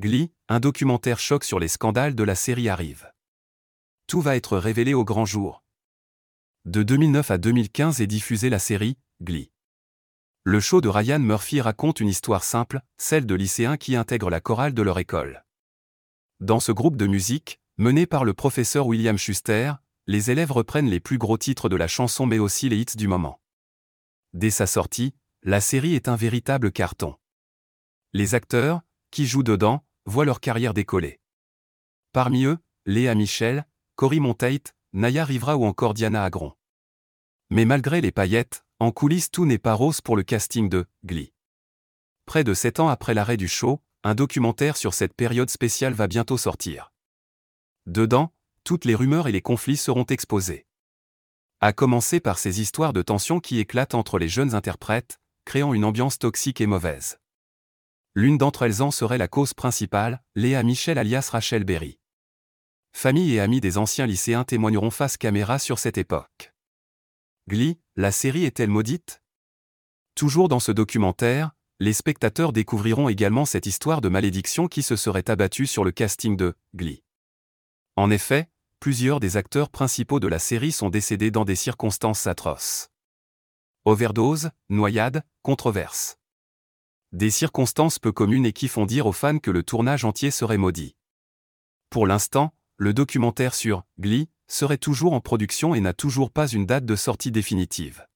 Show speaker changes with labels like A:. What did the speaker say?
A: Glee, un documentaire choc sur les scandales de la série arrive. Tout va être révélé au grand jour. De 2009 à 2015 est diffusée la série Glee. Le show de Ryan Murphy raconte une histoire simple, celle de lycéens qui intègrent la chorale de leur école. Dans ce groupe de musique, mené par le professeur William Schuster, les élèves reprennent les plus gros titres de la chanson mais aussi les hits du moment. Dès sa sortie, la série est un véritable carton. Les acteurs, qui jouent dedans, voient leur carrière décoller. Parmi eux, Léa Michel, Cory Monteith, Naya Rivera ou encore Diana Agron. Mais malgré les paillettes, en coulisses tout n'est pas rose pour le casting de Glee. Près de sept ans après l'arrêt du show, un documentaire sur cette période spéciale va bientôt sortir. Dedans, toutes les rumeurs et les conflits seront exposés. À commencer par ces histoires de tension qui éclatent entre les jeunes interprètes, créant une ambiance toxique et mauvaise. L'une d'entre elles en serait la cause principale, Léa Michel alias Rachel Berry. Famille et amis des anciens lycéens témoigneront face caméra sur cette époque. Glee, la série est-elle maudite? Toujours dans ce documentaire, les spectateurs découvriront également cette histoire de malédiction qui se serait abattue sur le casting de Glee. En effet, plusieurs des acteurs principaux de la série sont décédés dans des circonstances atroces. Overdose, noyade, controverse. Des circonstances peu communes et qui font dire aux fans que le tournage entier serait maudit. Pour l'instant, le documentaire sur Glee serait toujours en production et n'a toujours pas une date de sortie définitive.